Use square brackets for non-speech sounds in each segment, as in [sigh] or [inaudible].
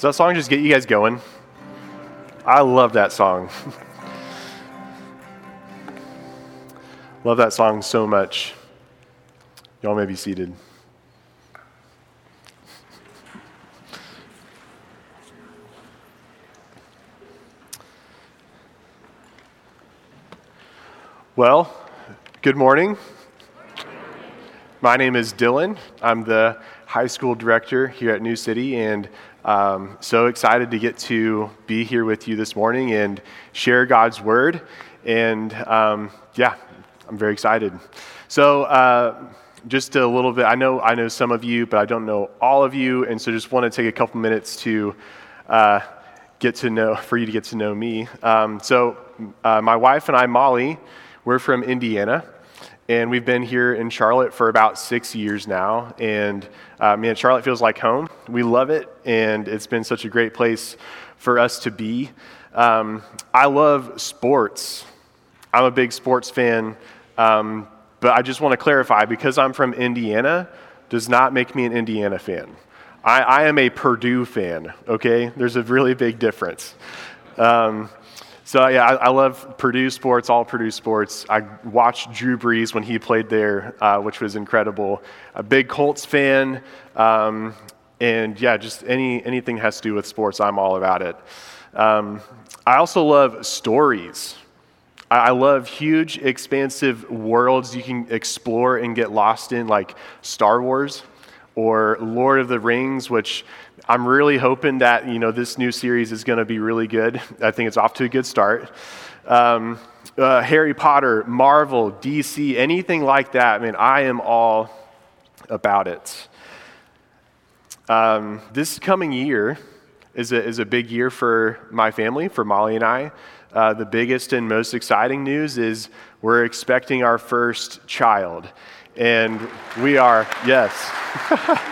Does that song just get you guys going? I love that song. [laughs] love that song so much. Y'all may be seated. Well, good morning. My name is Dylan. I'm the high school director here at New City, and um, so excited to get to be here with you this morning and share God's word. And um, yeah, I'm very excited. So, uh, just a little bit. I know I know some of you, but I don't know all of you, and so just want to take a couple minutes to uh, get to know for you to get to know me. Um, so, uh, my wife and I, Molly, we're from Indiana and we've been here in Charlotte for about six years now. And uh, man, Charlotte feels like home. We love it, and it's been such a great place for us to be. Um, I love sports. I'm a big sports fan, um, but I just want to clarify because I'm from Indiana does not make me an Indiana fan. I, I am a Purdue fan, okay? There's a really big difference. Um, so yeah, I, I, love Purdue sports, all Purdue sports. I watched Drew Brees when he played there, uh, which was incredible. A big Colts fan, um, and yeah, just any anything has to do with sports, I'm all about it. Um, I also love stories. I, I love huge, expansive worlds you can explore and get lost in, like Star Wars or Lord of the Rings, which I'm really hoping that you know this new series is going to be really good. I think it's off to a good start. Um, uh, Harry Potter, Marvel, DC, anything like that. I mean, I am all about it. Um, this coming year is a, is a big year for my family, for Molly and I. Uh, the biggest and most exciting news is we're expecting our first child. And we are, yes. [laughs]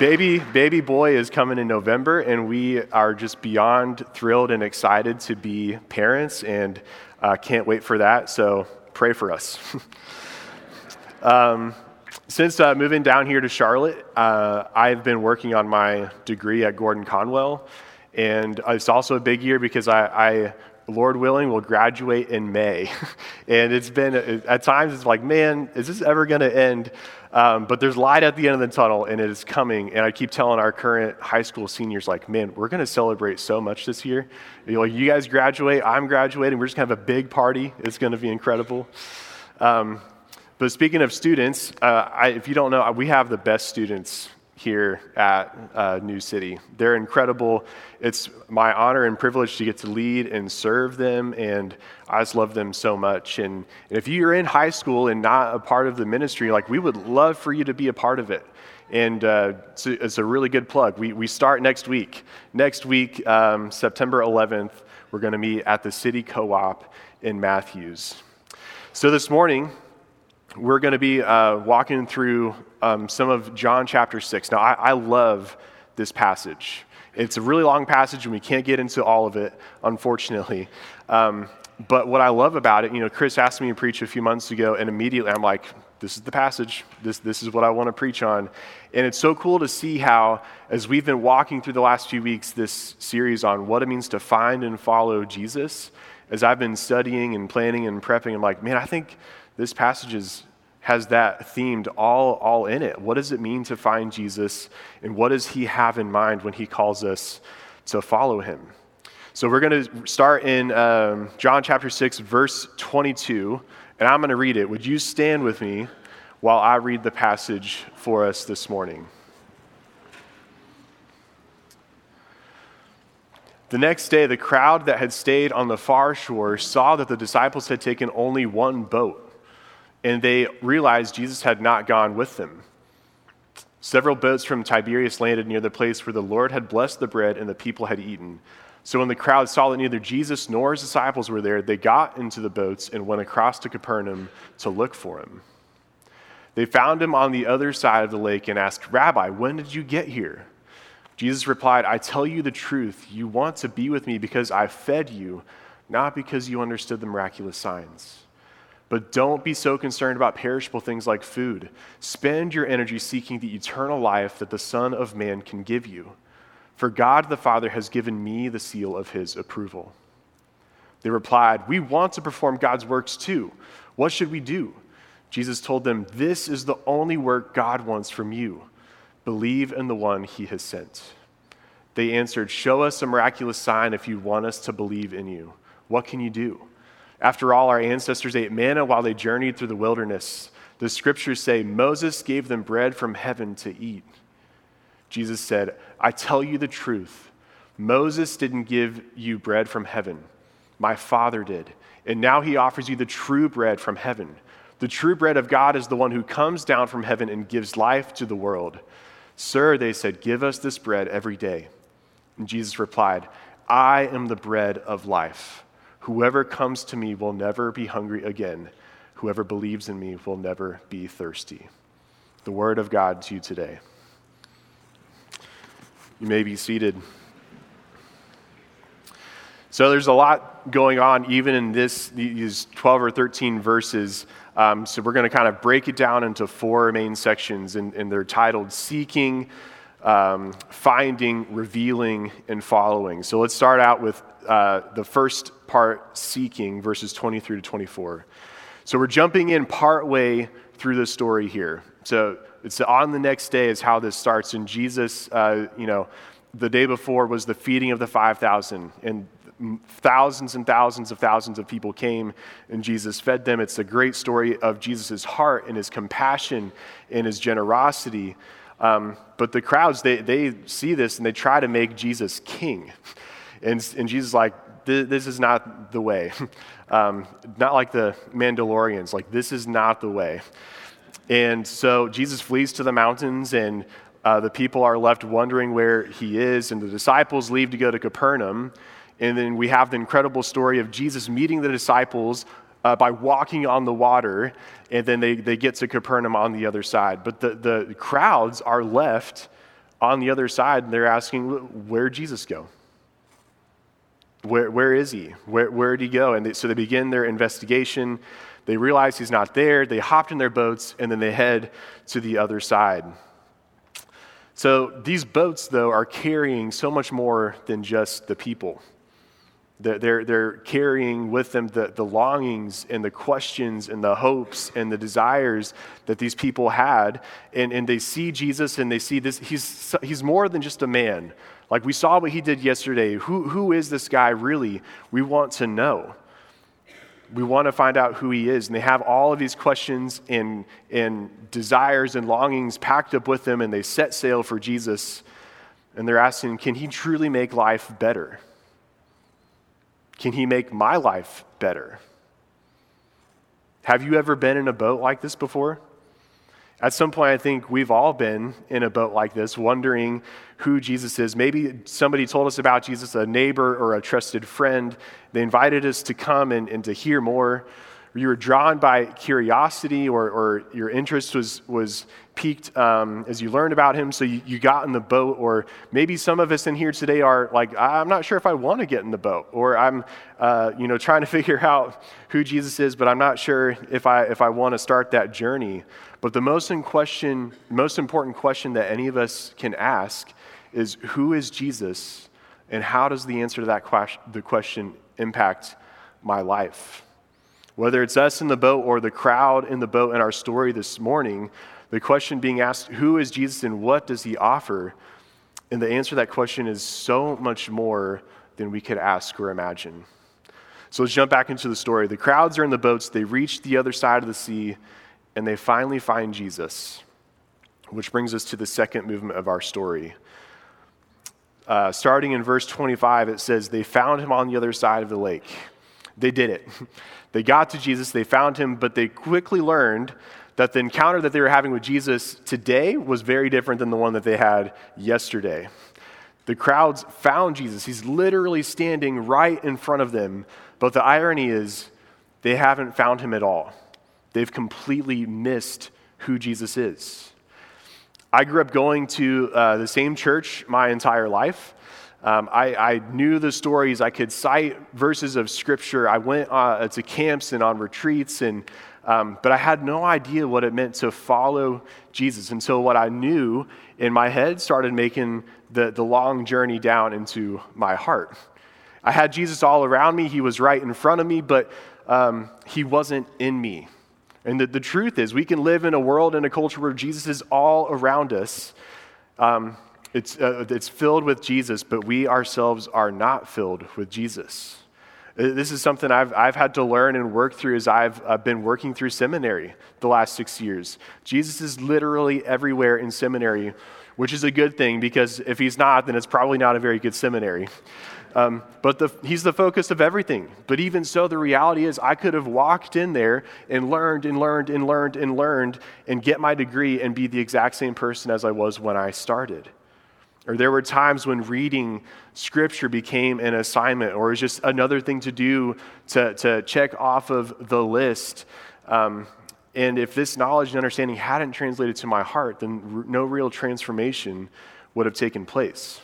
baby, baby boy is coming in November, and we are just beyond thrilled and excited to be parents and uh, can't wait for that. So pray for us. [laughs] um, since uh, moving down here to Charlotte, uh, I've been working on my degree at Gordon Conwell. And it's also a big year because I, I Lord willing, will graduate in May. [laughs] and it's been, at times, it's like, man, is this ever going to end? Um, but there's light at the end of the tunnel, and it is coming. And I keep telling our current high school seniors, like, man, we're going to celebrate so much this year. You, know, you guys graduate, I'm graduating. We're just going to have a big party. It's going to be incredible. Um, but speaking of students, uh, I, if you don't know, we have the best students here at uh, New City. They're incredible. It's my honor and privilege to get to lead and serve them, and I just love them so much. And, and if you're in high school and not a part of the ministry, like we would love for you to be a part of it. And uh, it's, a, it's, a, really good plug. We, we start next week. Next week, um, September 11th, we're going to meet at the City Co op in Matthews. So this morning, we're going to be uh, walking through um, some of John chapter 6. Now, I, I, love this passage. It's a really long passage, and we can't get into all of it, unfortunately. Um, but what I love about it, you know, Chris asked me to preach a few months ago, and immediately I'm like, this is the passage. This, this is what I want to preach on. And it's so cool to see how, as we've been walking through the last few weeks, this series on what it means to find and follow Jesus, as I've been studying and planning and prepping, I'm like, man, I think this passage is, has that themed all, all in it. What does it mean to find Jesus, and what does he have in mind when he calls us to follow him? So we're going to start in um, John chapter 6, verse 22, and I'm going to read it. Would you stand with me while I read the passage for us this morning? The next day, the crowd that had stayed on the far shore saw that the disciples had taken only one boat and they realized Jesus had not gone with them. Several boats from Tiberias landed near the place where the Lord had blessed the bread and the people had eaten. So when the crowd saw that neither Jesus nor his disciples were there, they got into the boats and went across to Capernaum to look for him. They found him on the other side of the lake and asked, Rabbi, when did you get here? Jesus replied, I tell you the truth. You want to be with me because I fed you, not because you understood the miraculous signs. But don't be so concerned about perishable things like food. Spend your energy seeking the eternal life that the Son of Man can give you. For God the Father has given me the seal of his approval. They replied, We want to perform God's works too. What should we do? Jesus told them, This is the only work God wants from you. Believe in the one he has sent. They answered, Show us a miraculous sign if you want us to believe in you. What can you do? After all, our ancestors ate manna while they journeyed through the wilderness. The scriptures say Moses gave them bread from heaven to eat. Jesus said, I tell you the truth. Moses didn't give you bread from heaven, my Father did. And now he offers you the true bread from heaven. The true bread of God is the one who comes down from heaven and gives life to the world. Sir, they said, give us this bread every day. And Jesus replied, I am the bread of life. Whoever comes to me will never be hungry again. Whoever believes in me will never be thirsty. The word of God to you today. You may be seated. So there's a lot going on even in this these 12 or 13 verses. Um, so we're going to kind of break it down into four main sections, and, and they're titled Seeking, um, Finding, Revealing, and Following. So let's start out with uh, the first part, Seeking, verses 23 to 24. So we're jumping in partway through the story here. So it's on the next day is how this starts. And Jesus, uh, you know, the day before was the feeding of the 5,000. And thousands and thousands of thousands of people came and Jesus fed them. It's a great story of Jesus' heart and his compassion and his generosity. Um, but the crowds, they, they see this and they try to make Jesus king. And, and Jesus is like, this is not the way. [laughs] Um, not like the Mandalorians, like, this is not the way. And so Jesus flees to the mountains, and uh, the people are left wondering where he is, and the disciples leave to go to Capernaum. And then we have the incredible story of Jesus meeting the disciples uh, by walking on the water, and then they, they get to Capernaum on the other side. But the, the crowds are left on the other side, and they're asking, Where'd Jesus go? Where, where is he? Where, where did he go? And they, so they begin their investigation. They realize he's not there. They hopped in their boats, and then they head to the other side. So these boats, though, are carrying so much more than just the people. They're, they're carrying with them the, the longings and the questions and the hopes and the desires that these people had. And, and they see Jesus and they see this. He's, he's more than just a man. Like we saw what he did yesterday. Who, who is this guy really? We want to know. We want to find out who he is. And they have all of these questions and, and desires and longings packed up with them, and they set sail for Jesus. And they're asking, can he truly make life better? Can he make my life better? Have you ever been in a boat like this before? At some point, I think we've all been in a boat like this, wondering who Jesus is. Maybe somebody told us about Jesus, a neighbor or a trusted friend. They invited us to come and, and to hear more you were drawn by curiosity or, or your interest was, was piqued um, as you learned about him, so you, you got in the boat. Or maybe some of us in here today are like, I'm not sure if I want to get in the boat, or I'm uh, you know, trying to [laughs] figure out who Jesus is, but I'm not sure if I, if I want to start that journey. But the most, in question, most important question that any of us can ask is who is Jesus, and how does the answer to that question, the question impact my life? Whether it's us in the boat or the crowd in the boat in our story this morning, the question being asked, who is Jesus and what does he offer? And the answer to that question is so much more than we could ask or imagine. So let's jump back into the story. The crowds are in the boats, they reach the other side of the sea, and they finally find Jesus, which brings us to the second movement of our story. Uh, starting in verse 25, it says, They found him on the other side of the lake. They did it. [laughs] They got to Jesus, they found him, but they quickly learned that the encounter that they were having with Jesus today was very different than the one that they had yesterday. The crowds found Jesus. He's literally standing right in front of them. But the irony is, they haven't found him at all. They've completely missed who Jesus is. I grew up going to uh, the same church my entire life. Um, I, I, knew the stories. I could cite verses of scripture. I went uh, to camps and on retreats, and, um, but I had no idea what it meant to follow Jesus until what I knew in my head started making the, the long journey down into my heart. I had Jesus all around me, He was right in front of me, but um, He wasn't in me. And the, the truth is, we can live in a world and a culture where Jesus is all around us. Um, it's, uh, it's filled with Jesus, but we ourselves are not filled with Jesus. Uh, this is something I've, I've had to learn and work through as I've uh, been working through seminary the last six years. Jesus is literally everywhere in seminary, which is a good thing because if he's not, then it's probably not a very good seminary. Um, but the, he's the focus of everything. But even so, the reality is, I could have walked in there and learned and learned and learned and learned and get my degree and be the exact same person as I was when I started. Or there were times when reading scripture became an assignment or was just another thing to do to, to check off of the list. Um, and if this knowledge and understanding hadn't translated to my heart, then no real transformation would have taken place.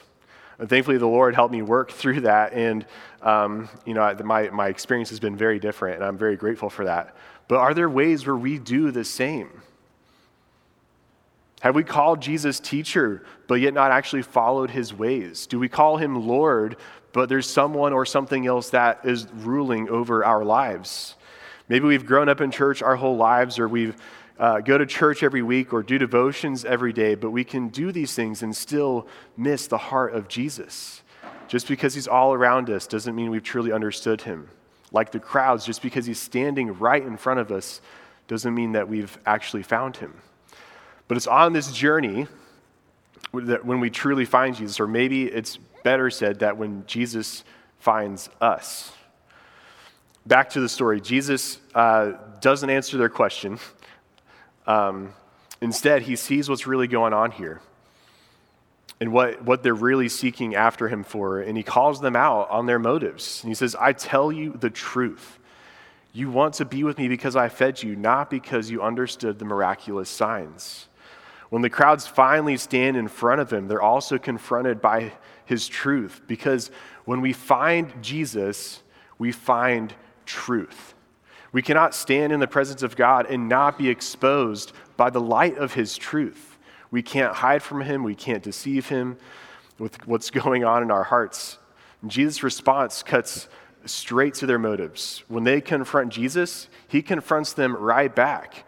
And thankfully, the Lord helped me work [laughs] through that. And, um, you know, my, my experience has been very different, and I'm very grateful for that. But are there ways where we do the same? Have we called Jesus teacher, but yet not actually followed his ways? Do we call him Lord, but there's someone or something else that is ruling over our lives? Maybe we've grown up in church our whole lives, or we've uh, go to church every week or do devotions every day, but we can do these things and still miss the heart of Jesus. Just because he's all around us doesn't mean we've truly understood him. Like the crowds, just because he's standing right in front of us doesn't mean that we've actually found him. But it's on this journey that when we truly find Jesus, or maybe it's better said that when Jesus finds us. Back to the story Jesus uh, doesn't answer their question. Um, instead, he sees what's really going on here and what, what they're really seeking after him for, and he calls them out on their motives. And he says, I tell you the truth. You want to be with me because I fed you, not because you understood the miraculous signs. When the crowds finally stand in front of him, they're also confronted by his truth because when we find Jesus, we find truth. We cannot stand in the presence of God and not be exposed by the light of his truth. We can't hide from him, we can't deceive him with what's [laughs] going on in our hearts. Jesus' response cuts straight to their motives. When they confront Jesus, he confronts them right back.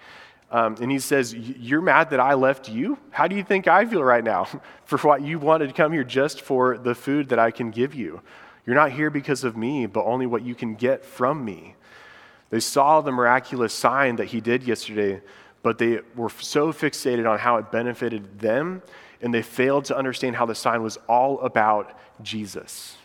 Um, and he says, You're mad that I left you? How do you think I feel right now [laughs] for what you wanted to come here just for the food that I can give you? You're not here because of me, but only what you can get from me. They saw the miraculous sign that he did yesterday, but they were so fixated on how it benefited them, and they failed to understand how the sign was all about Jesus.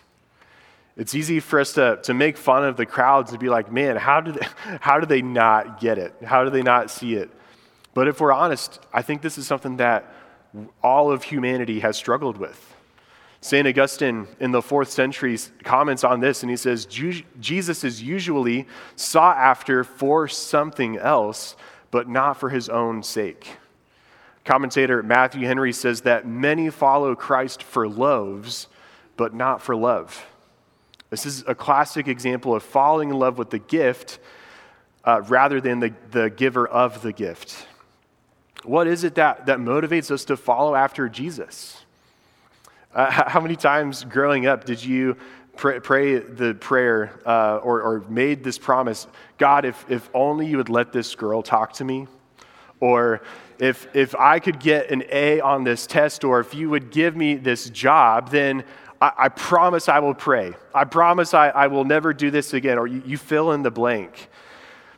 It's easy for us to, to make fun of the crowds and be like, man, how did, [laughs] how do they not get it? How do they not see it? But if we're honest, I think this is something that all of humanity has struggled with. St. Augustine in the fourth century comments on this and he says, Jesus is usually sought after for something else, but not for his own sake. Commentator Matthew Henry says that many follow Christ for loaves, but not for love. This is a classic example of falling in love with the gift uh, rather than the, the giver of the gift. What is it that, that motivates us to follow after Jesus? Uh, how many times growing up did you pray, pray the prayer uh, or, or made this promise God, if, if only you would let this girl talk to me? Or if, if I could get an A on this test, or if you would give me this job, then I, promise I will pray. I promise I, I will never do this again. Or you, you fill in the blank.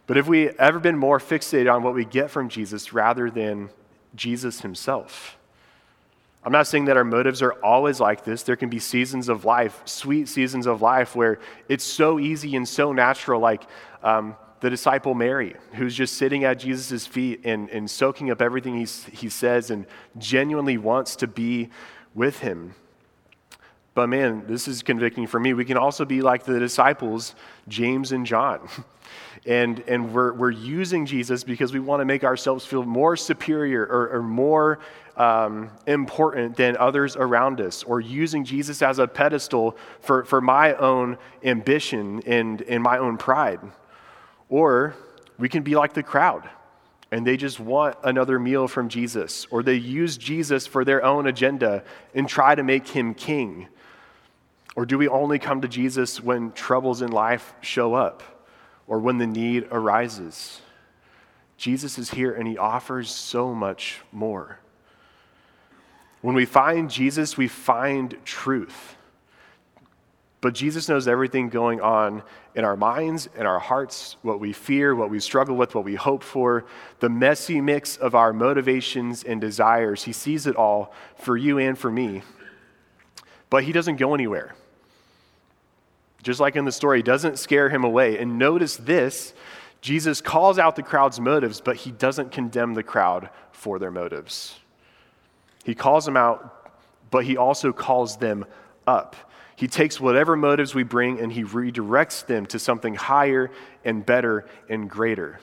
But have we ever been more fixated on what we get from Jesus rather than Jesus himself? I'm not saying that our motives are always like this. There can be seasons of life, sweet seasons of life, where it's so easy and so natural, like um, the disciple Mary, who's just sitting at Jesus' feet and, and soaking up everything he says and genuinely wants to be with him. But man, this is convicting for me. We can also be like the disciples, James and John. [laughs] And, and we're, we're using Jesus because we want to make ourselves feel more superior or, or more um, important than others around us, or using Jesus as a pedestal for, for my own ambition and, and my own pride. Or we can be like the crowd and they just want another meal from Jesus, or they use Jesus for their own agenda and try to make him king. Or do we only come to Jesus when troubles in life show up or when the need arises? Jesus is here and he offers so much more. When we find Jesus, we find truth. But Jesus knows everything going on in our minds, in our hearts, what we fear, what we struggle with, what we hope for, the messy mix of our motivations and desires. He sees it all for you and for me. But he doesn't go anywhere. Just like in the story, doesn't scare him away. And notice this Jesus calls out the crowd's motives, but he doesn't condemn the crowd for their motives. He calls them out, but he also calls them up. He takes whatever motives we bring and he redirects them to something higher and better and greater.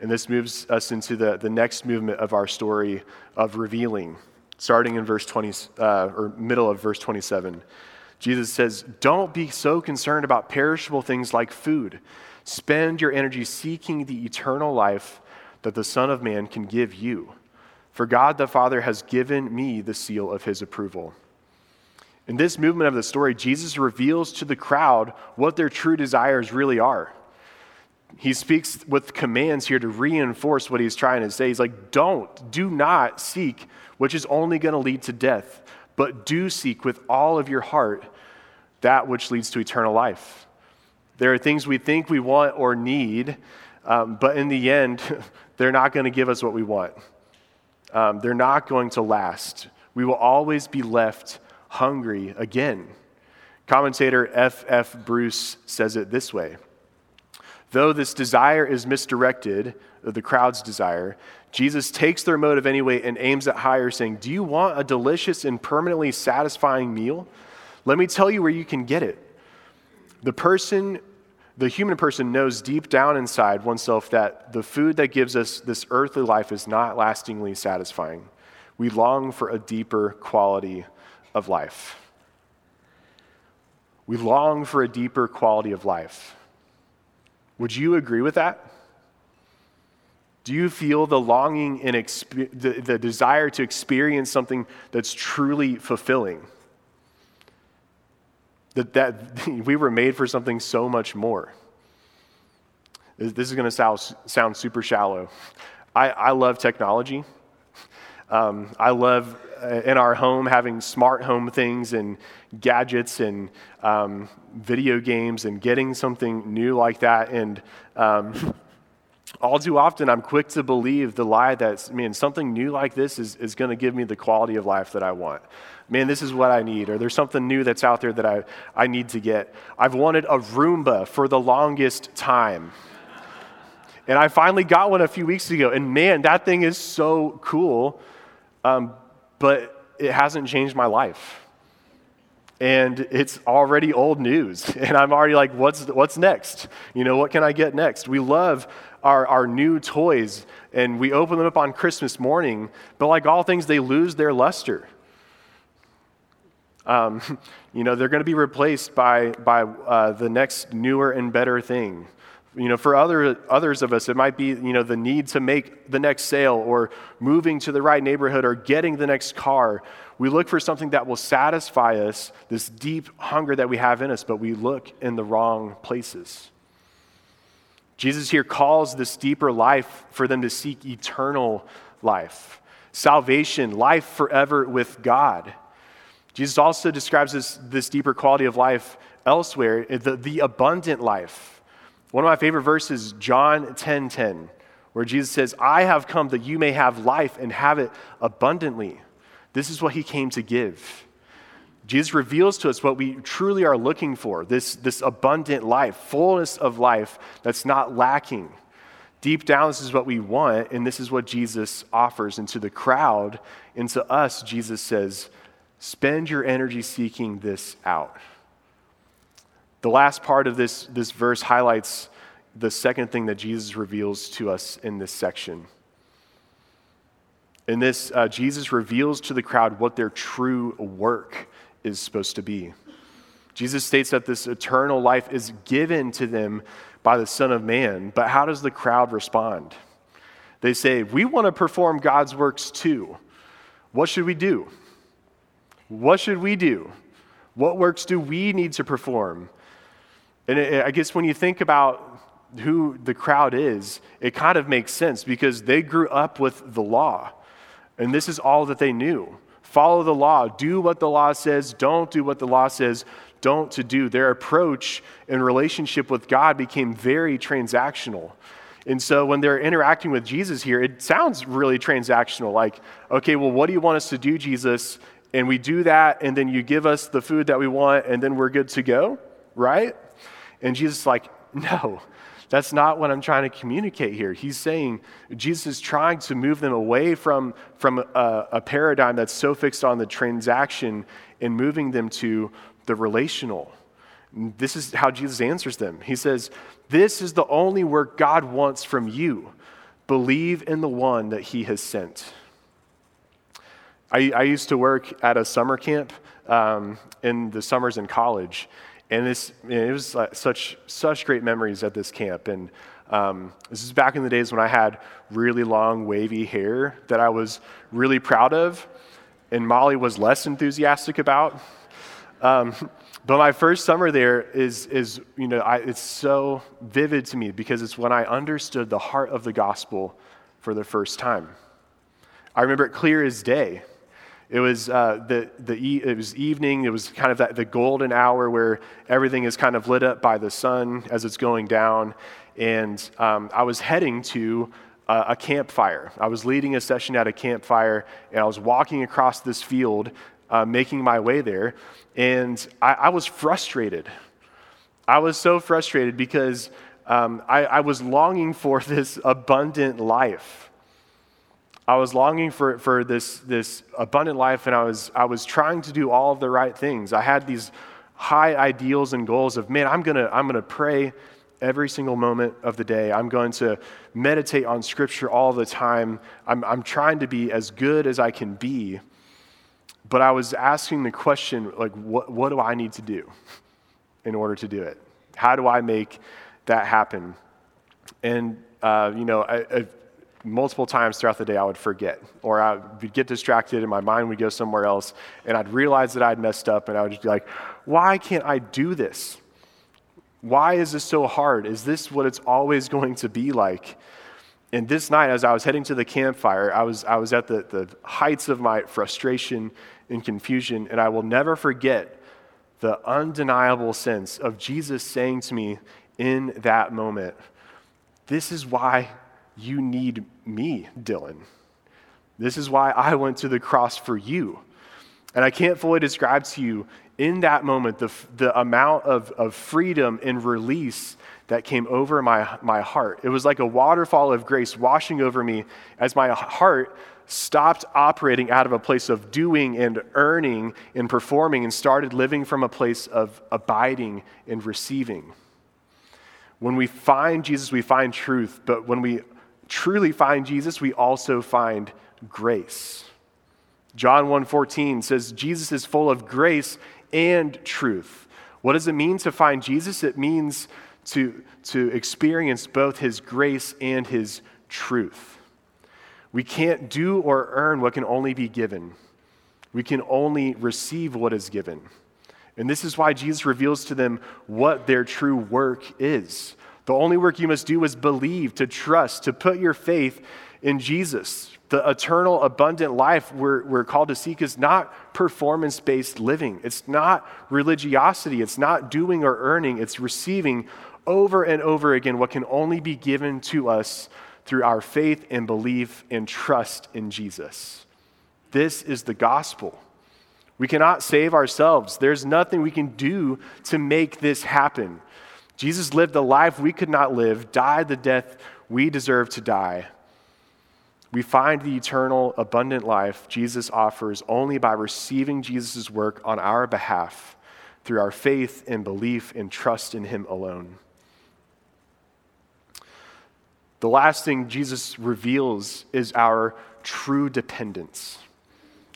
And this moves us into the, the next movement of our story of revealing, starting in verse 20, uh, or middle of verse 27. Jesus says, Don't be so concerned about perishable things like food. Spend your energy seeking the eternal life that the Son of Man can give you. For God the Father has given me the seal of his approval. In this movement of the story, Jesus reveals to the crowd what their true desires really are. He speaks with commands here to reinforce what he's trying to say. He's like, don't, do not seek, which is only going to lead to death, but do seek with all of your heart that which leads to eternal life. There are things we think we want or need, um, but in the end, [laughs] they're not going to give us what we want. Um, they're not going to last. We will always be left hungry again. Commentator F. F. Bruce says it this way Though this desire is misdirected, the crowd's desire, Jesus takes their motive anyway and aims at higher, saying, Do you want a delicious and permanently satisfying meal? Let me tell you where you can get it. The person, the human person, knows deep down inside oneself that the food that gives us this earthly life is not lastingly satisfying. We long for a deeper quality of life. We long for a deeper quality of life. Would you agree with that? Do you feel the longing and exp- the, the desire to experience something that's truly fulfilling? That, that [laughs] we were made for something so much more. This is going to sound, sound super shallow. I, I love technology. Um, I love uh, in our home having smart home things and gadgets and um, video games and getting something new like that. And um, [laughs] all too often, I'm quick to believe the lie that, man, something new like this is, is going to give me the quality of life that I want. Man, this is what I need. Or there's something new that's out there that I, I need to get. I've wanted a Roomba for the longest time. And I finally got one a few weeks ago. And man, that thing is so cool. Um, but it hasn't changed my life. And it's already old news. [laughs] And I'm already like, what's, what's next? You know, what can I get next? We love our, our new toys and we open them up on Christmas morning, but like all things, they lose their luster. Um, [laughs] you know, they're going to be replaced by, by uh, the next newer and better thing. You know, for other, others of us, it might be, you know, the need to make the next sale or moving to the right neighborhood or getting the next car. We look for something that will satisfy us, this deep hunger that we have in us, but we look in the wrong places. Jesus here calls this deeper life for them to seek eternal life, salvation, life forever with God. Jesus also describes this, this deeper quality of life elsewhere, the, the abundant life one of my favorite verses, John 10:10, 10, 10, where Jesus says, "I have come that you may have life and have it abundantly." This is what he came to give. Jesus reveals to us what we truly are looking for this, this abundant life, fullness of life that's not lacking. Deep down, this is what we want, and this is what Jesus offers. And to the crowd, and to us, Jesus says, Spend your energy seeking this out. The last part of this, this verse highlights the second thing that Jesus reveals to us in this section. In this, uh, Jesus reveals to the crowd what their true work is supposed to be. Jesus states that this eternal life is given to them by the Son of Man, but how does the crowd respond? They say, We want to perform God's works too. What should we do? What should we do? What works do we need to perform? And it, I guess when you think about who the crowd is, it kind of makes sense because they grew up with the law. And this is all that they knew. Follow the law. Do what the law says. Don't do what the law says. Don't to do. Their approach in relationship with God became very transactional. And so when they're interacting with Jesus here, it sounds really transactional. Like, okay, well, what do you want us to do, Jesus? And we do that, and then you give us the food that we want, and then we're good to go, right? And Jesus is like, no, that's not what I'm trying to communicate here. He's saying Jesus is trying to move them away from, from a, a paradigm that's so fixed on the transaction and moving them to the relational. This is how Jesus answers them. He says, This is the only work God wants from you. Believe in the one that he has sent. I, I used to work at a summer camp um, in the summers in college, and this, it was uh, such, such great memories at this camp. And um, this is back in the days when I had really long, wavy hair that I was really proud of, and Molly was less enthusiastic about. Um, but my first summer there is, is you know, I, it's so vivid to me because it's when I understood the heart of the gospel for the first time. I remember it clear as day. It was, uh, the, the e- it was evening. It was kind of that, the golden hour where everything is kind of lit up by the sun as it's going down. And um, I was heading to uh, a campfire. I was leading a session at a campfire, and I was walking across this field, uh, making my way there. And I, I, was frustrated. I was so frustrated because um, I, I was longing for [laughs] this abundant life. I was longing for, for this, this abundant life, and I was, I was trying to do all of the right things. I had these high ideals and goals of, man, I'm going to I'm going to pray every single moment of the day. I'm going to meditate on Scripture all the time. I'm, I'm trying to be as good as I can be. But I was asking the question, like, what, what do I need to do in order to do it? How do I make that happen? And, uh, you know, I, I, multiple times throughout the day I would forget, or I would get distracted and my mind would go somewhere else, and I'd realize that I'd messed up, and I would just be like, why can't I do this? Why is this so hard? Is this what it's always going to be like? And this night, as I was heading to the campfire, I was, I was at the, the heights of my frustration and confusion, and I will never forget the undeniable sense of Jesus saying to me in that moment, This is why you need me, Dylan. This is why I went to the cross for you. And I can't fully describe to you in that moment the, the amount of, of freedom and release that came over my, my heart. It was like a waterfall of grace washing over me as my heart stopped operating out of a place of doing and earning and performing and started living from a place of abiding and receiving. When we find Jesus, we find truth, but when we truly find Jesus, we also find grace. John 1:14 says Jesus is full of grace and truth. What does it mean to find Jesus? It means to, to experience both his grace and his truth. We can't do or earn what can only be given. We can only receive what is given. And this is why Jesus reveals to them what their true work is. The only work you must do is believe, to trust, to put your faith in Jesus. The eternal, abundant life we're, we're called to seek is not performance based living. It's not religiosity. It's not doing or earning. It's receiving over and over again what can only be given to us through our faith and belief and trust in Jesus. This is the gospel. We cannot save ourselves. There's nothing we can do to make this happen. Jesus lived the life we could not live, died the death we deserve to die. We find the eternal, abundant life Jesus offers only by receiving Jesus' work on our behalf through our faith and belief and trust in Him alone. The last thing Jesus reveals is our true dependence.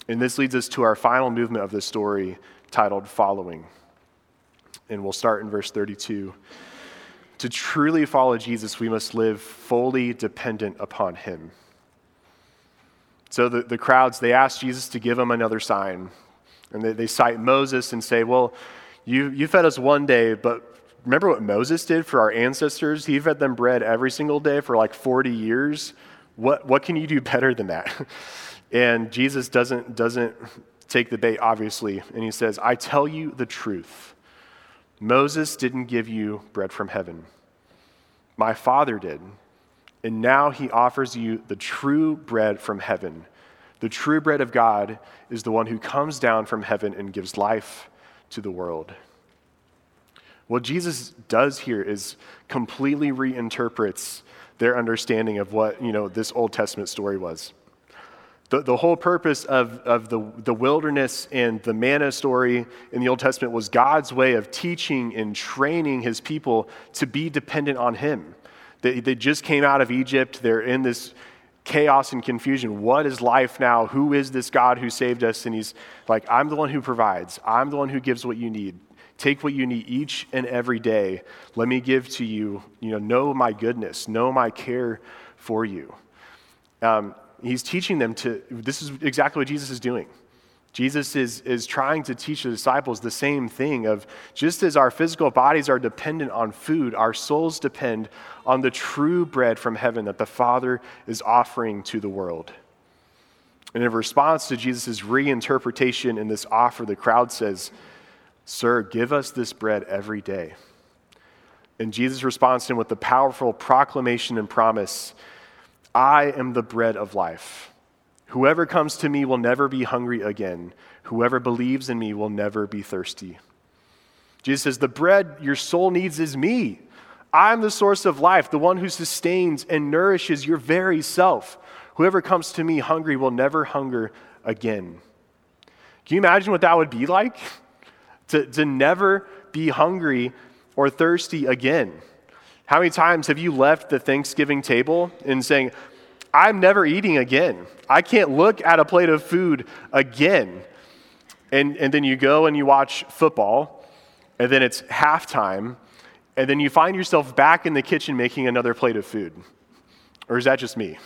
And this leads us to our final movement of the story titled Following. And we'll start in verse 32. To truly follow Jesus, we must live fully dependent upon him. So the, the crowds, they ask Jesus to give them another sign. And they, they cite Moses and say, Well, you, you fed us one day, but remember what Moses did for our ancestors? He fed them bread every single day for like 40 years. What, what can you do [laughs] better than that? And Jesus doesn't, doesn't take the bait, obviously, and he says, I tell you the truth. Moses didn't give you bread from heaven. My Father did. And now he offers you the true bread from heaven. The true bread of God is the one who comes down from heaven and gives life to the world. What Jesus does here is completely reinterprets their understanding of what, you know, this Old Testament story was. The, the whole purpose of, of the, the wilderness and the manna story in the Old Testament was God's way of teaching and training his people to be dependent on him. They, they just came out of Egypt. They're in this chaos and confusion. What is life now? Who is this God who saved us? And he's like, I'm the one who provides, I'm the one who gives what you need. Take what you need each and every day. Let me give to you, you know, know my goodness, know my care for you. Um, he's teaching them to, this is exactly what Jesus is doing. Jesus is, is trying to teach the disciples the same thing of just as our physical bodies are dependent on food, our souls depend on the true bread from heaven that the Father is offering to the world. And in response to Jesus' reinterpretation in this offer, the crowd says, Sir, give us this bread every day. And Jesus responds to him with the powerful proclamation and promise I am the bread of life. Whoever comes to me will never be hungry again. Whoever believes in me will never be thirsty. Jesus says, The bread your soul needs is me. I'm the source of life, the one who sustains and nourishes your very self. Whoever comes to me hungry will never hunger again. Can you imagine what that would be like? [laughs] to, to never be hungry or thirsty again. How many times have you left the Thanksgiving table and saying, I'm never eating again. I can't look at a plate of food again. And, and then you go and you watch football, and then it's halftime, and then you find yourself back in the kitchen making another plate of food. Or is that just me?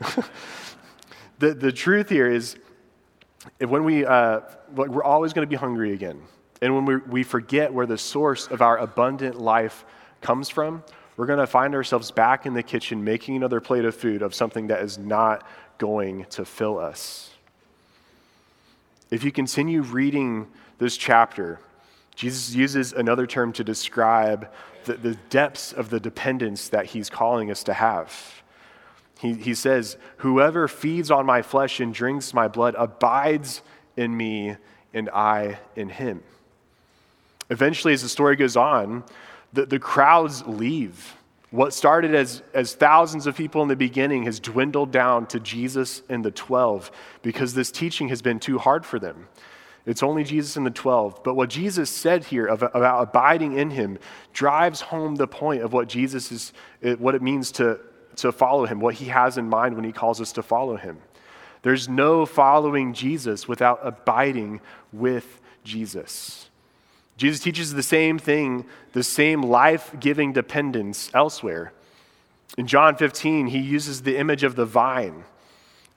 [laughs] the, the truth here is, when we, uh, we're always going to be hungry again. And when we, we forget where the source of our abundant life comes from, we're going to find ourselves back in the kitchen making another plate of food of something that is not going to fill us. If you continue reading this chapter, Jesus uses another term to describe the, the depths of the dependence that he's calling us to have. He, he says, Whoever feeds on my flesh and drinks my blood abides in me, and I in him. Eventually, as the story goes on, the, the crowds leave. What started as, as thousands of people in the beginning has dwindled down to Jesus and the 12 because this teaching has been too hard for them. It's only Jesus and the 12. But what Jesus said here about abiding in him drives home the point of what Jesus is, eh, what it means to, to follow him, what he has in mind when he calls us to follow him. There's no following Jesus without abiding with Jesus. Jesus teaches the same thing, the same life giving dependence elsewhere. In John 15, he uses the image of the vine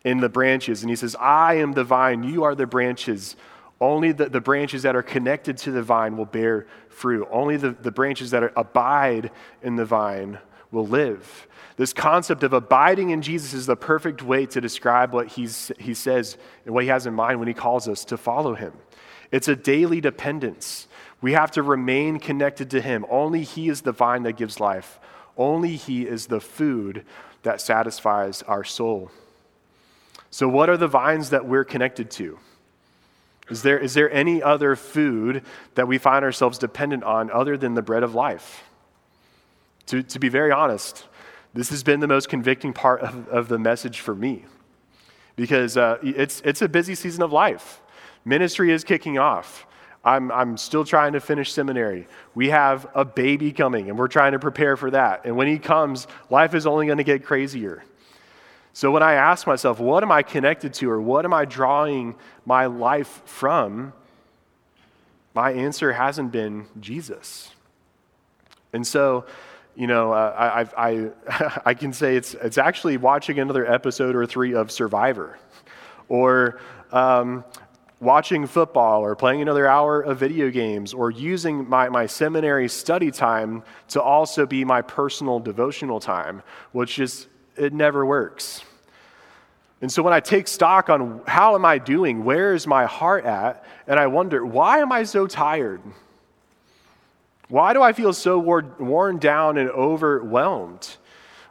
in the branches, and he says, I am the vine, you are the branches. Only the, the branches that are connected to the vine will bear fruit. Only the, the branches that are, abide in the vine will live. This concept of abiding in Jesus is the perfect way to describe what he's, he says and what he has in mind when he calls us to follow him. It's a daily dependence. We have to remain connected to Him. Only He is the vine that gives life, only He is the food that satisfies our soul. So, what are the vines that we're connected to? Is there, is there any other food that we find ourselves dependent on other than the bread of life? To, to be very honest, This has been the most convicting part of, of the message for me because uh, it's, it's a busy season of life. Ministry is kicking off. I'm, I'm still trying to finish seminary. We have a baby coming, and we're trying to prepare for that. And when he comes, life is only going to get crazier. So when I ask myself, what am I connected to, or what am I drawing my life from? My answer hasn't been Jesus. And so, you know, uh, I, I, [laughs] I can say it's, it's actually watching another episode or three of Survivor, or um, watching football or playing another hour of video games or using my, my seminary study time to also be my personal devotional time, which just, it never works. And so when I take stock on how am I doing, where is my heart at, and I wonder, why am I so tired? Why do I feel so worn down and overwhelmed?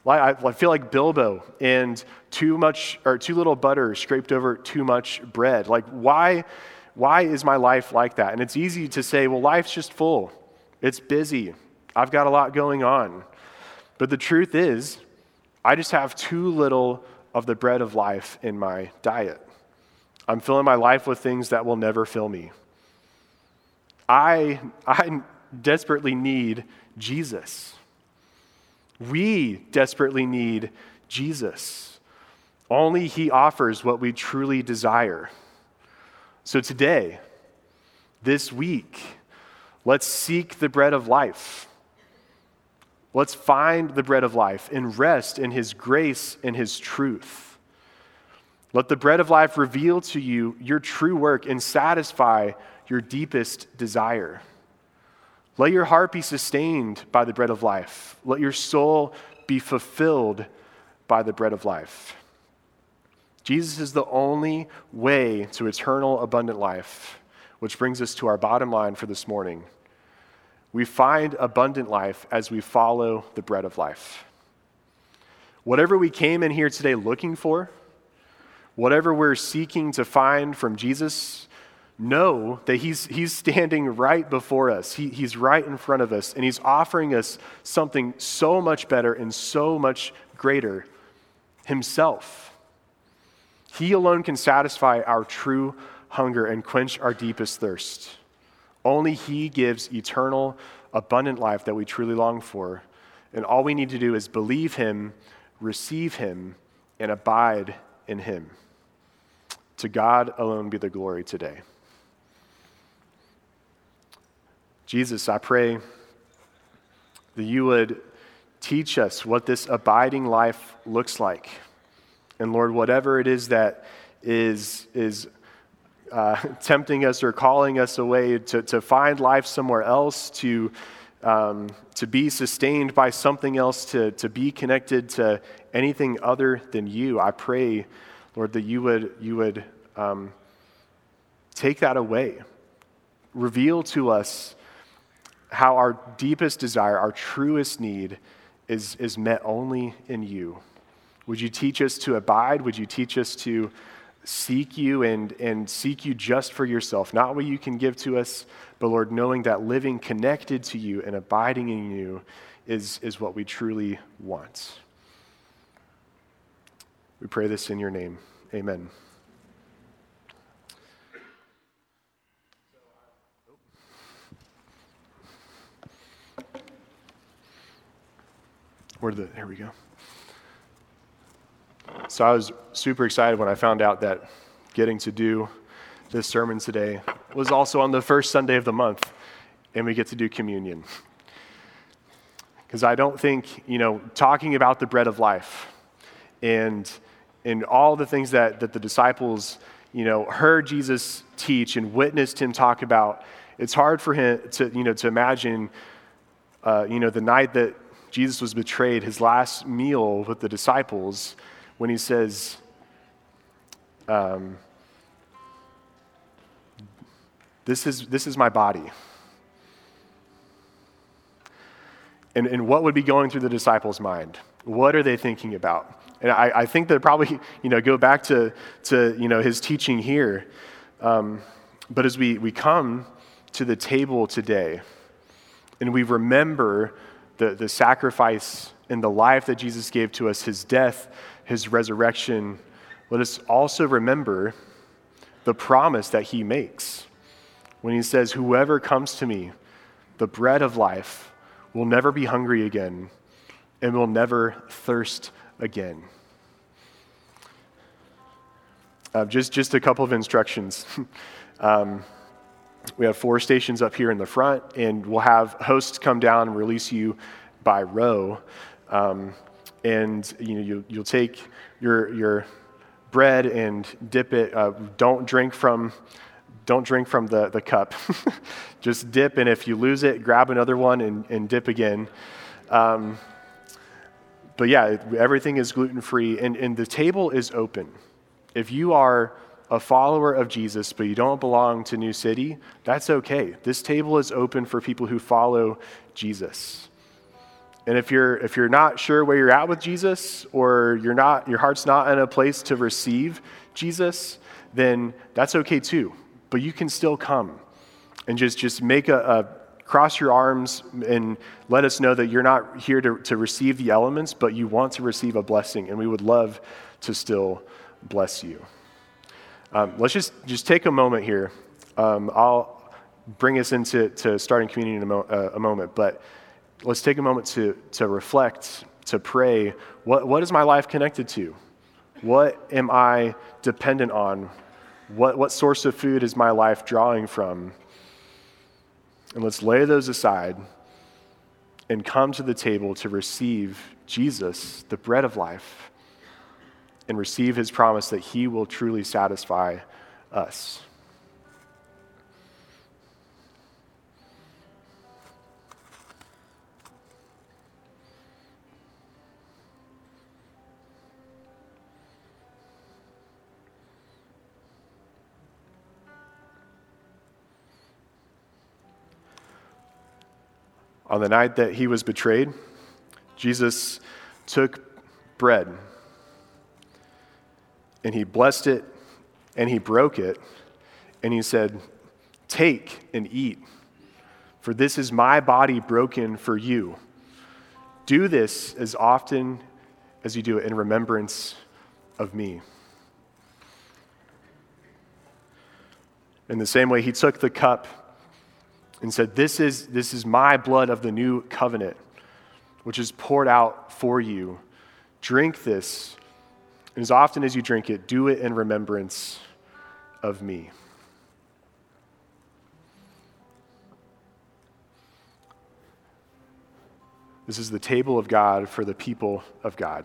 I feel like Bilbo and too much or too little butter scraped over too much bread. Like, why, why is my life like that? And it's easy to say, well, life's just full. It's busy. I've got a lot going on. But the truth is, I just have too little of the bread of life in my diet. I'm filling my life with things that will never fill me. I, I desperately need Jesus. We desperately need Jesus. Only He offers what we truly desire. So today, this week, let's seek the bread of life. Let's find the bread of life and rest in His grace and His truth. Let the bread of life reveal to you your true work and satisfy your deepest desire. Let your heart be sustained by the bread of life. Let your soul be fulfilled by the bread of life. Jesus is the only way to eternal abundant life, which brings us to our bottom line for this morning. We find abundant life as we follow the bread of life. Whatever we came in here today looking for, whatever we're seeking to find from Jesus, know that he's, he's standing right before us. He, he's right in front of us, and he's offering us something so much better and so much greater himself. He alone can satisfy our true hunger and quench our deepest thirst. Only He gives eternal, abundant life that we truly long for. And all we need to do is believe Him, receive Him, and abide in Him. To God alone be the glory today. Jesus, I pray that you would teach us what this abiding life looks like. And Lord, whatever it is that is, is uh, [laughs] tempting us or calling us away to, to find life somewhere else, to, um, to be sustained by something else, to, to be connected to anything other than you, I pray, Lord, that you would, you would um, take that away. Reveal to us how our deepest desire, our truest need, is, is met only in you. Would you teach us to abide? Would you teach us to seek you and, and seek you just for yourself? Not what you can give to us, but Lord, knowing that living connected to you and abiding in you is, is what we truly want. We pray this in your name. Amen. Where the, there we go. So I was super excited when I found out that getting to do this sermon today was also on the first Sunday of the month, and we get to do communion. Because I don't think, you know, talking about the bread of life and, and all the things that, that the disciples, you know, heard Jesus teach and witnessed him talk about, it's hard for him to, you know, to imagine, uh, you know, the night that Jesus was betrayed, his last meal with the disciples, when he says, um, this, is, this is my body. And, and what would be going through the disciples' mind? What are they thinking about? And I, I think that probably, [laughs] you know, go back to, to you know, his teaching here. Um, but as we, we come to the table today and we remember the, the sacrifice and the life that Jesus gave to us, his death, his resurrection, let us also remember the promise that he makes when he says, Whoever comes to me, the bread of life, will never be hungry again and will never thirst again. Uh, just, just a couple of instructions. [laughs] um, we have four stations up here in the front, and we'll have hosts come down and release you by row. Um, and you know, you, you'll take your, your bread and dip it. Uh, don't drink from don't drink from the, the cup. [laughs] Just dip, and if you lose it, grab another one and, and dip again. Um, but yeah, everything is gluten free, and, and the table is open. If you are a follower of Jesus, but you don't belong to New City, that's okay. This table is open for people who follow Jesus. And if you're, if you're not sure where you're at with Jesus, or you're not, your heart's not in a place to receive Jesus, then that's okay too. But you can still come and just, just make a, a cross your arms and let us know that you're not here to, to receive the elements, but you want to receive a blessing. And we would love to still bless you. Um, let's just, just take a moment here. Um, I'll bring us into to starting communion in a, mo- uh, a moment, but let's take a moment to, to reflect, to pray. What, what is my life connected to? What am I dependent on? What, what source of food is my life drawing from? And let's lay those aside and come to the table to receive Jesus, the bread of life, and receive his promise that he will truly satisfy us. On the night that he was betrayed, Jesus took bread and he blessed it and he broke it and he said, Take and eat, for this is my body broken for you. Do this as often as you do it in remembrance of me. In the same way, he took the cup and said, This is, this is my blood of the new covenant, which is poured out for you. Drink this. And as often as you drink it, do it in remembrance of me. This is the table of God for the people of God.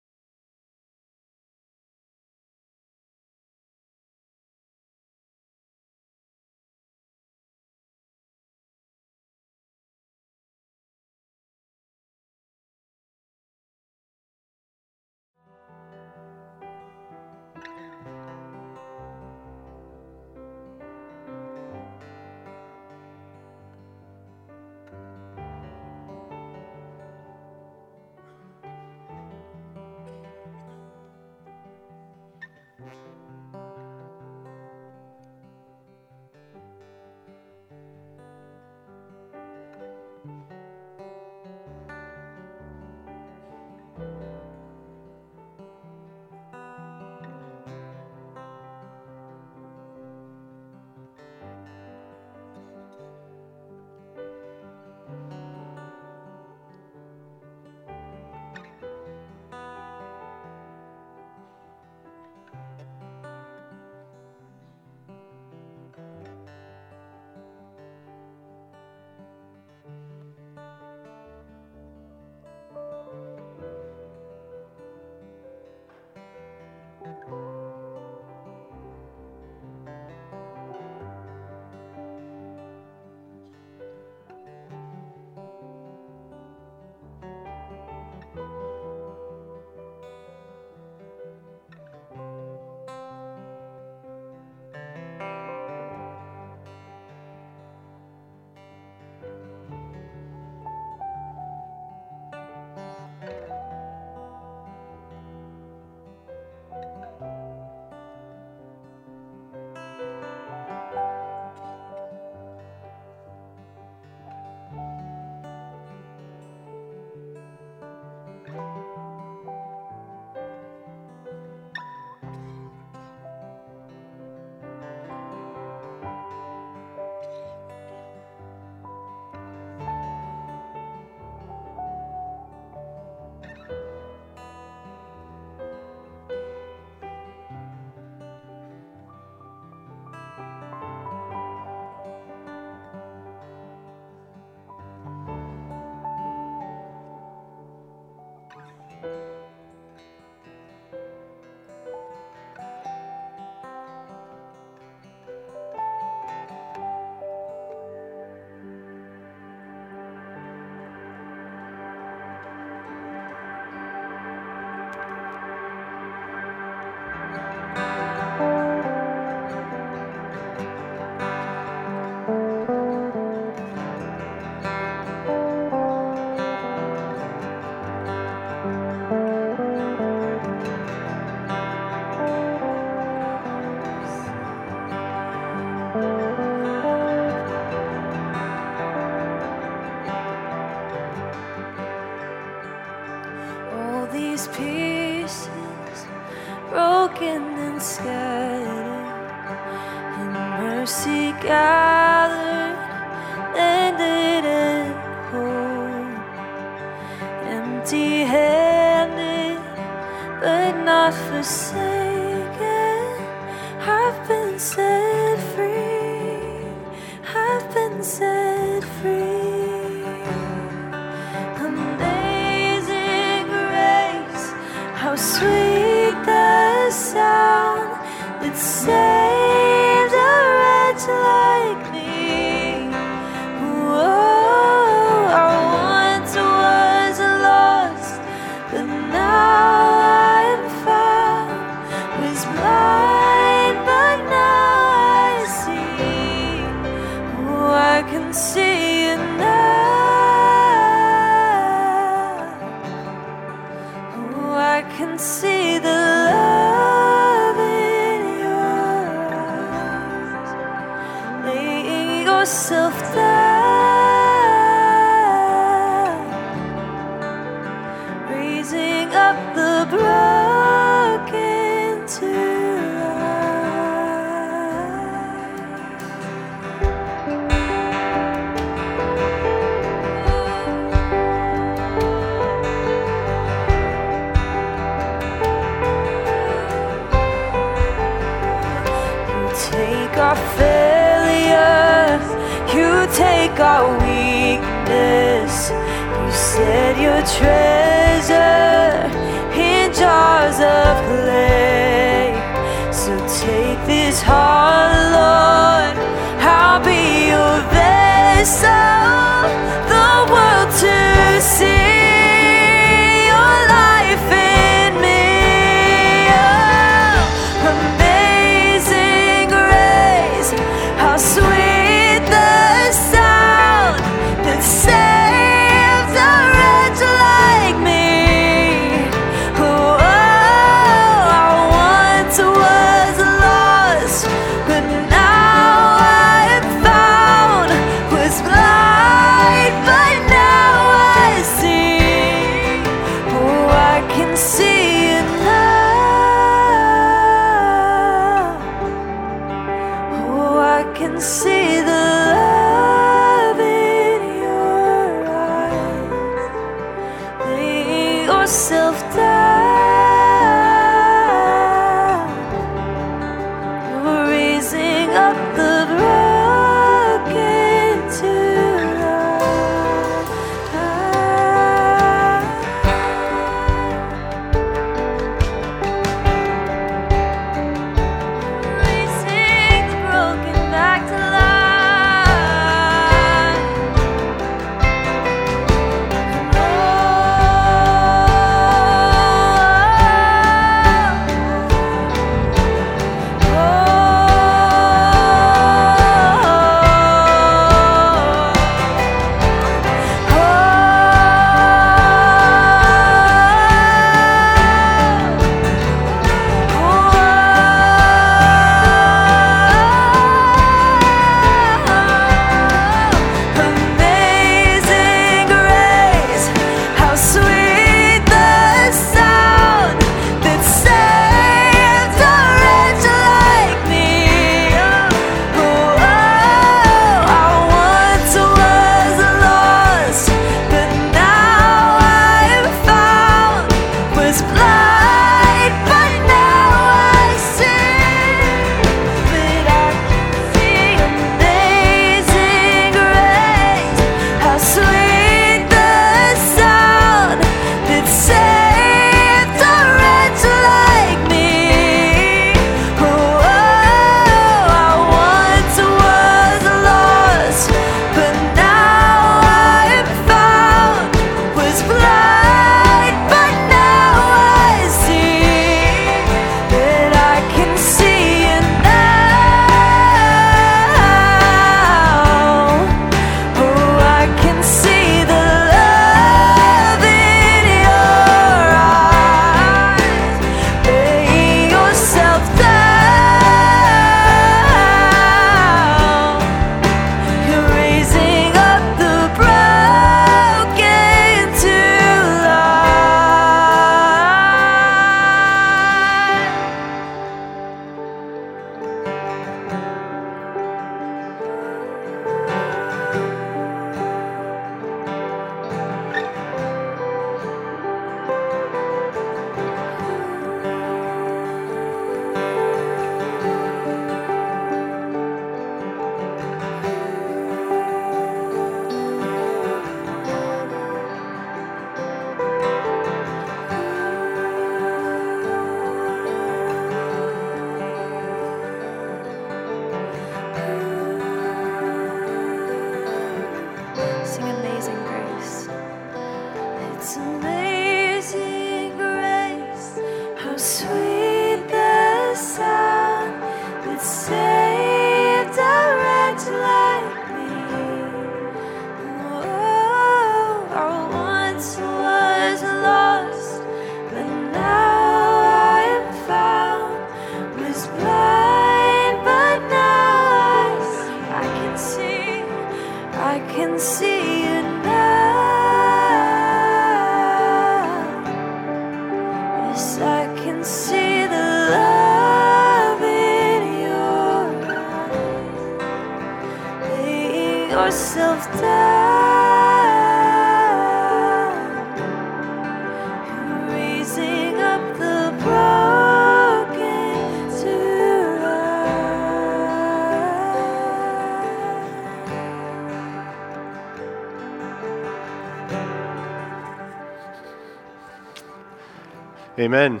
Amen.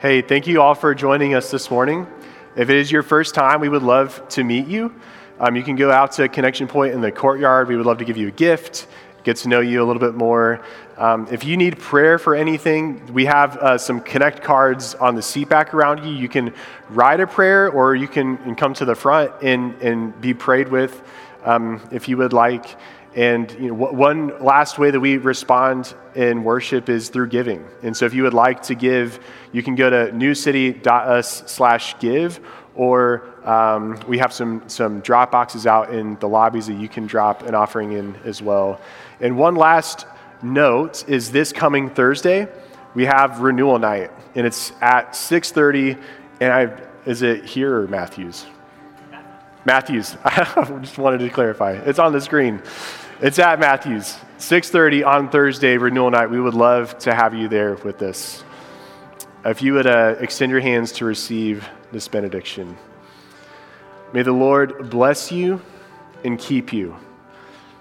Hey, thank you all for joining us this morning. If it is your first time, we would love to meet you. Um, you can go out to Connection Point in the courtyard. We would love to give you a gift, get to know you a little bit more. Um, if you need prayer for anything, we have uh, some Connect cards on the seat back around you. You can write a prayer or you can, come to the front and, and be prayed with um, if you would like. And you know, one last way that we respond in worship is through giving. And so if you would like to give, you can go to newcity.us slash give, or um, we have some, some drop boxes out in the lobbies that you can drop an offering in as well. And one last note is this coming Thursday, we have renewal night, and it's at 6.30, and I, is it here or Matthews? Matthews. [laughs] I just wanted to clarify. It's on the screen. It's at Matthews, 6:30 on Thursday, renewal night. We would love to have you there with us. If you would uh, extend your hands to receive this benediction. May the Lord bless you and keep you.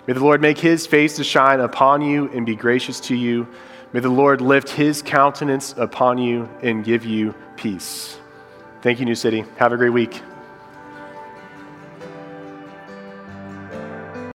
May the Lord make his face to shine upon you and be gracious to you. May the Lord lift his countenance upon you and give you peace. Thank you, New City. Have a great week.